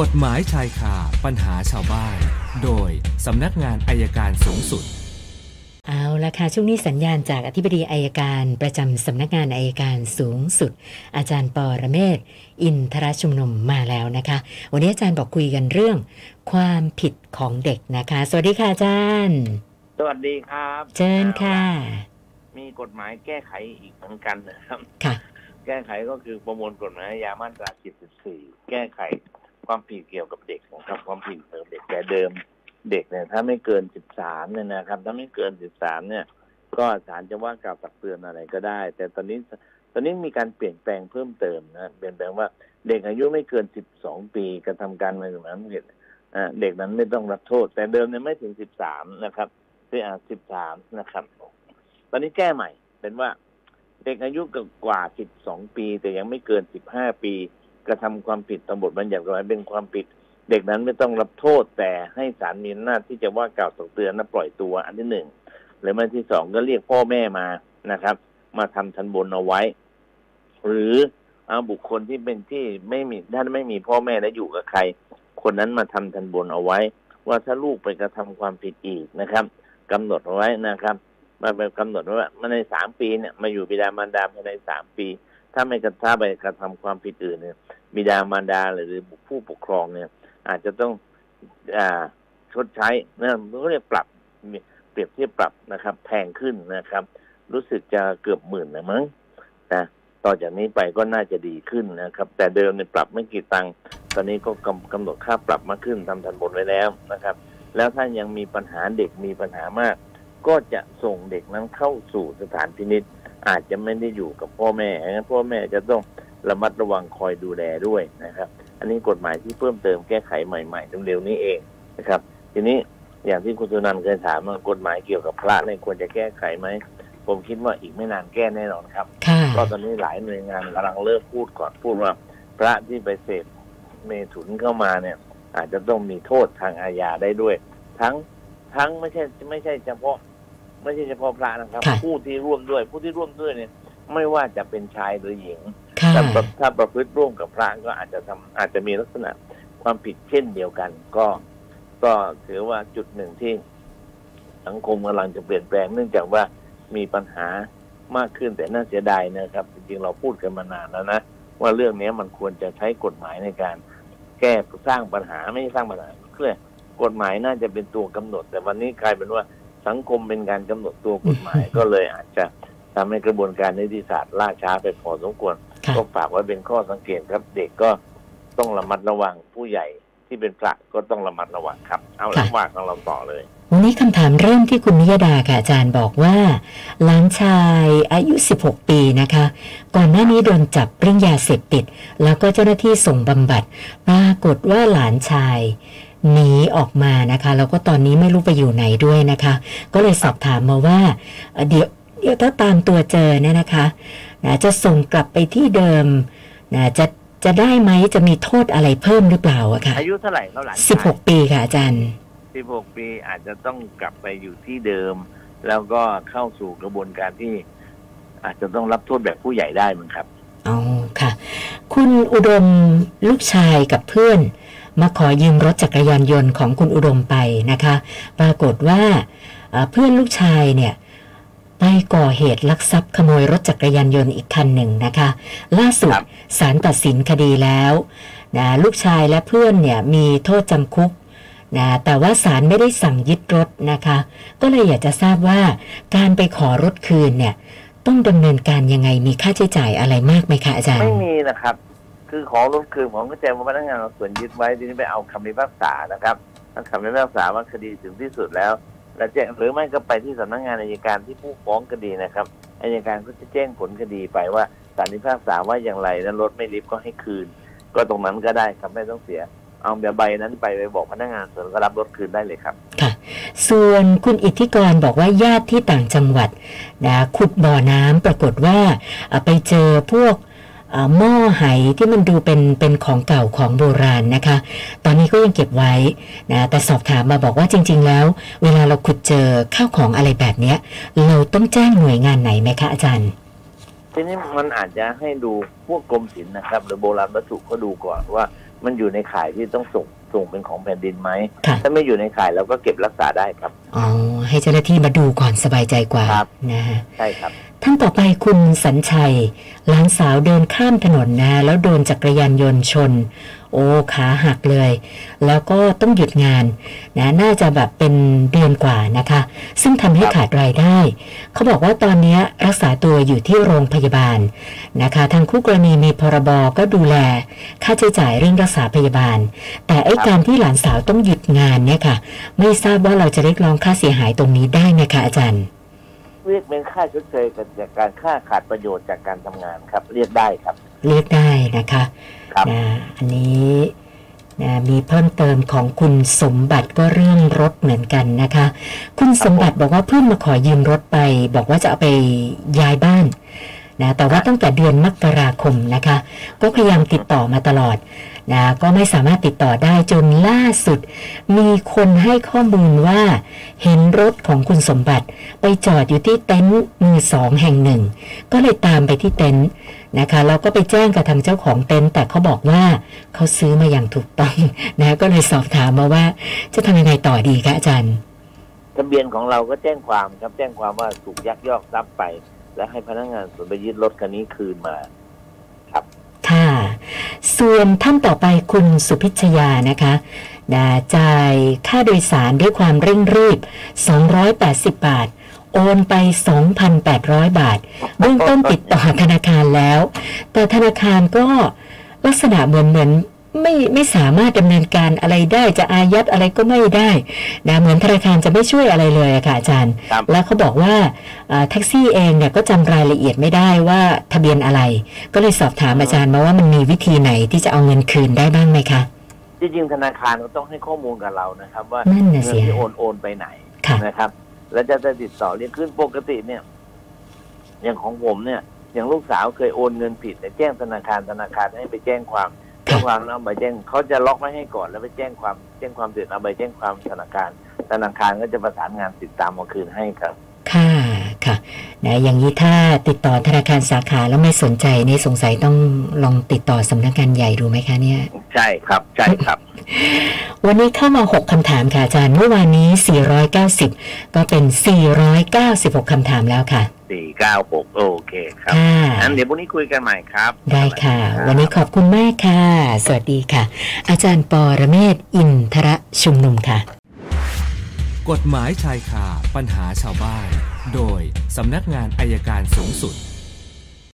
กฎหมายชายคาปัญหาชาวบ้าน โดยสำนักงานอายการสูงสุด เอาละค่ะ ช่วงนี้สัญญาณจากอธิบดีอายการประจำสำนักงานอายการสูงสุด อาจารย์ปอระเมศ อินทรชุมนุมมาแล้วนะคะ วันนี้อาจารย์บอกคุยกันเรื่อง ความผิดของเด็กนะคะ สวัสดีค่ะอาจารย์ สวัสดีครับเชิญค่ะ มีกฎหมายแก้ไขอีกเหมือนกันนะครับ ค่ะ แก้ไขก็คือประมวลกฎหมายอาญามาตรา 74 แก้ไข ความผิดเกี่ยวกับเด็กนะครับ ความผิดเกี่ยวกับเด็กแต่เดิมเด็กเนี่ยถ้าไม่เกิน13เนี่ยนะครับ ถ้าไม่เกิน13เนี่ย ก็ศาลจะว่ากล่าวตักเตือนอะไรก็ได้ แต่ตอนนี้ตอนนี้มีการเปลี่ยนแปลงเพิ่มเติมนะเปลี่ยนแปลงว่าเด็กอายุไม่เกิน12ปีกระทำการไม่สมควรอ่าเด็กนั้นไม่ต้องรับโทษ แต่เดิมเนี่ยไม่ถึง13นะครับที่อ่า13นะครับ ตอนนี้แก้ใหม่เป็นว่า เด็กอายุกว่า12ปี แต่ยังไม่เกิน15ปี กระทำความผิดตามบทบัญญัติกฎหมายเป็นความผิด เด็กนั้นไม่ต้องรับโทษแต่ให้ศาลมีอำนาจที่จะว่ากล่าวตักเตือนและปล่อยตัว อันที่หนึ่งหรืออันที่สองก็เรียกพ่อแม่มานะครับ มาทำทันบนเอาไว้ หรือเอาบุคคลที่เป็นที่ไม่มีท่านไม่มีพ่อแม่และอยู่กับใคร คนนั้นมาทำทันบนเอาไว้ ว่าถ้าลูกไปกระทำความผิดอีกนะครับกำหนดเอาไว้นะครับมาเป็นกำหนดว้ว่ามาในสามปีเนี่ยมาอยู่บิดามารดาภายในสามปี ถ้าไม่กระทำไปกระทำความผิดอื่นเนี่ยบิดามารดาหรือผู้ปกครองเนี่ย อาจจะต้องอ่าชดใช้นะเขาเรียกปรับเปรียบเทียบปรับนะครับ แพงขึ้นนะครับ รู้สึกจะเกือบหมื่นนะมั้งนะต่อจากนี้ไปก็น่าจะดีขึ้นนะครับ แต่เดิมเนี่ยปรับไม่กี่ตังค์ตอนนี้ก็กำกำหนดค่าปรับมากขึ้นทำทันบนไว้แล้วนะครับ แล้วถ้ายังมีปัญหาเด็กมีปัญหามาก ก็จะส่งเด็กนั้นเข้าสู่สถานพินิษ อาจจะไม่ได้อยู่กับพ่อแม่งั้นพ่อแม่จะต้องระมัดระวังคอยดูแลด้วยนะครับ อันนี้กฎหมายที่เพิ่มเติมแก้ไขใหม่ๆเร็วๆนี้เองนะครับ ทีนี้อย่างที่คุณสุนันท์เคยถามว่ากฎหมายเกี่ยวกับพระเนี่ยควรจะแก้ไขไหมผมคิดว่าอีกไม่นานแก้แน่นอนครับค่ะเพราะตอนนี้หลายหน่วยงานกำลังเริ่มพูดก่อนพูดว่า พระที่ไปเสพเมถุนเข้ามาเนี่ย อาจจะต้องมีโทษทางอาญาได้ด้วย ทั้งทั้งไม่ใช่ไม่ใช่เฉพาะ ไม่ใช่เฉพาะพระนะครับ ค่ะ ผู้ที่ร่วมด้วย ผู้ที่ร่วมด้วยเนี่ย ไม่ว่าจะเป็นชายหรือหญิง ค่ะ ถ้าประถ้าประพฤติร่วมกับพระก็อาจจะทำอาจจะมีลักษณะความผิดเช่นเดียวกัน ก็ก็ถือว่าจุดหนึ่งที่ สังคมกำลังจะเปลี่ยนแปลงเนื่องจากว่ามีปัญหามากขึ้นแต่น่าเสียดายนะครับ จริงๆเราพูดกันมานานแล้วนะ ว่าเรื่องนี้มันควรจะใช้กฎหมายในการ แก้สร้างปัญหาไม่ใช่สร้างปัญหาเพื่อกฎหมายน่าจะเป็นตัวกำหนด แต่วันนี้กลายเป็นว่า สังคมเป็นการกำหนดตัวกฎหมาย ก็เลยอาจจะทำให้กระบวนการนิติศาสตร์ล่าช้าไปพอสมควรค่ะก็ฝากไว้เป็นข้อสังเกตครับ เด็กก็ต้องระมัดระวังผู้ใหญ่ที่เป็นพระก็ต้องระมัดระวังครับ เอาละว่าของเราต่อเลย วันนี้คำถามเริ่มที่คุณนิยดาค่ะอาจารย์บอกว่าหลานชายอายุ 16 ปีนะคะ ก่อนหน้านี้โดนจับเรื่องยาเสพติด แล้วก็เจ้าหน้าที่ส่งบำบัด ปรากฏว่าหลานชาย หนีออกมานะคะ แล้วก็ตอนนี้ไม่รู้ไปอยู่ไหนด้วยนะคะ ก็เลยสอบถามมาว่าเอ่อเดี๋ยวเดี๋ยวถ้าตามตัวเจอเนี่ยนะคะนะจะส่งกลับไปที่เดิมนะจะจะได้ไหมจะมีโทษอะไรเพิ่มหรือเปล่าอะค่ะอายุเท่าไหร่เขาหลานชาย16ปีค่ะอาจารย์16ปีอาจจะต้องกลับไปอยู่ที่เดิม แล้วก็เข้าสู่กระบวนการที่ อาจจะต้องรับโทษแบบผู้ใหญ่ได้มั้งครับอ๋อค่ะ คุณอุดมลูกชายกับเพื่อน มาขอยืมรถจักรยานยนต์ของคุณอุดมไปนะคะ ปรากฏว่าเอ่อเพื่อนลูกชายเนี่ยไปก่อเหตุลักทรัพย์ขโมยรถจักรยานยนต์อีกคันหนึ่งนะคะ ล่าสุดครับศาลตัดสินคดีแล้วนะลูกชายและเพื่อนเนี่ยมีโทษจำคุกนะแต่ว่าศาลไม่ได้สั่งยึดรถนะคะ ก็เลยอยากจะทราบว่าการไปขอรถคืนเนี่ย ต้องดำเนินการยังไงมีค่าใช้จ่ายอะไรมากไหมคะอาจารย์ ไม่มีนะครับ คือของรถคืนผมก็แจ้งว่าพนักงานเราส่วนยึดไว้ทีนี้ไปเอาคำพิพากษานะครับถ้าคำพิพากษาว่าคดีถึงที่สุดแล้วแล้วแจ้งหรือไม่ก็ไปที่สำนักงานอัยการที่ผู้ฟ้องคดีนะครับอัยการก็จะแจ้งผลคดีไปว่าศาลพิพากษาว่าอย่างไรแล้วรถไม่ริบก็ให้คืน ก็ตรงนั้นก็ได้ครับไม่ต้องเสีย เอาแบบใบนั้นไปไปบอกพนักงานส่วนก็รับรถคืนได้เลยครับค่ะ ส่วนคุณอิทธิกรบอกว่าญาติที่ต่างจังหวัดนะขุดบ่อน้ำปรากฏว่าไปเจอพวก หม้อไหที่มันดูเป็นเป็นของเก่าของโบราณนะคะ ตอนนี้ก็ยังเก็บไว้นะแต่สอบถามมาบอกว่าจริง ๆ แล้ว เวลาเราขุดเจอข้าวของอะไรแบบเนี้ยเราต้องแจ้งหน่วยงานไหนไหมคะอาจารย์ทีนี้มันอาจจะให้ดูพวกกรมศิลป์นะครับ หรือโบราณวัตถุเขาดูก่อนว่า มันอยู่ในข่ายที่ต้องส่งส่งเป็นของแผ่นดินไหมค่ะถ้าไม่อยู่ในข่ายเราก็เก็บรักษาได้ครับอ๋อให้เจ้าหน้าที่มาดูก่อนสบายใจกว่าครับนะฮะใช่ครับ ท่านต่อไปคุณสัญชัย หลานสาวเดินข้ามถนนนะ แล้วโดนจักรยานยนต์ชน โอ้ขาหักเลย แล้วก็ต้องหยุดงานนะน่าจะแบบเป็นเดือนกว่านะคะ ซึ่งทำให้ขาดรายได้ เขาบอกว่าตอนนี้รักษาตัวอยู่ที่โรงพยาบาลนะคะ ทางคู่กรณีมีพรบก็ดูแล ค่าใช้จ่ายเรื่องรักษาพยาบาล แต่ไอ้การที่หลานสาวต้องหยุดงานเนี่ยค่ะ ไม่ทราบว่าเราจะเรียกร้องค่าเสียหายตรงนี้ได้ไหมคะอาจารย์ เรียกเป็นค่าชดเชยกันจากการค่าขาดประโยชน์จากการทำงานครับ เรียกได้ครับ เรียกได้นะคะครับนะอันนี้นะมีเพิ่มเติมของคุณสมบัติก็เรื่องรถเหมือนกันนะคะ คุณสมบัติบอกว่าเพื่อนมาขอยืมรถไป บอกว่าจะเอาไปย้ายบ้าน นะแต่ว่าตั้งแต่เดือนมกราคมนะคะ ก็พยายามติดต่อมาตลอดนะก็ไม่สามารถติดต่อได้จนล่าสุด มีคนให้ข้อมูลว่า เห็นรถของคุณสมบัติ ไปจอดอยู่ที่เต็นท์มือสองแห่งหนึ่ง ก็เลยตามไปที่เต็นท์นะคะเราก็ไปแจ้งกับทางเจ้าของเต็นท์แต่เขาบอกว่าเขาซื้อมาอย่างถูกต้องนะก็เลยสอบถามมาว่า จะทำยังไงต่อดีคะอาจารย์ทะเบียนของเราก็แจ้งความครับแจ้งความว่าถูกยักยอกทรัพย์ไป และให้พนักงานสวนไปยึดรถคันนี้คืนมาครับค่ะส่วนท่านต่อไปคุณสุพิชยานะคะนะจ่ายค่าโดยสารด้วยความเร่งรีบ 280 บาท โอนไป 2,800 บาท เบื้องต้นติดต่อธนาคารแล้ว แต่ธนาคารก็ลักษณะเหมือนเหมือน ไม่ไม่สามารถดำเนินการอะไรได้จะอายัดอะไรก็ไม่ได้นะเหมือนธนาคารจะไม่ช่วยอะไรเลยอะค่ะอาจารย์ครับแล้วเขาบอกว่าอ่าแท็กซี่เองเนี่ยก็จำรายละเอียดไม่ได้ว่าทะเบียนอะไร ก็เลยสอบถามอาจารย์มาว่ามันมีวิธีไหนที่จะเอาเงินคืนได้บ้างไหมคะจริงๆธนาคารก็ต้องให้ข้อมูลกับเรานะครับ ว่านั่นน่ะเงิสิที่โอนโอนไปไหนค่ะนะครับ แล้วจะจะติดต่อเรียกขึ้นปกติเนี่ย อย่างของผมเนี่ยอย่างลูกสาวเคยโอนเงินผิดแต่แจ้งธนาคารธนาคารให้ไปแจ้งความแจ้ง ความแล้วเอาใบแจ้งเขาจะล็อกไว้ให้ก่อนแล้วไปแจ้งความแจ้งความเสร็จเอาใบแจ้งความธนาคารธนาคารก็จะประสานงานติดตามมาคืนให้ครับ ค่ะค่ะนะอย่างนี้ถ้าติดต่อธนาคารสาขาแล้วไม่สนใจนี่สงสัยต้องลองติดต่อสำนักงานใหญ่ดูไหมคะเนี่ย ใช่ครับใช่ครับ วันนี้เข้ามา 6คำถามค่ะอาจารย์เมื่อวานนี้ 490 ก็เป็น 496คำถามแล้วค่ะ สี่เก้าหกโอเคครับค่ะงั้นเดี๋ยวพรุ่งนี้คุยกันใหม่ครับ ได้ค่ะสสดีรับวันนี้ขอบคุณมากค่ะ สวัสดีค่ะ อาจารย์ปอระเมศวร์อินทระชุมนุมค่ะ กฎหมายชายคาปัญหาชาวบ้าน โดยสำนักงานอายการสูงสุด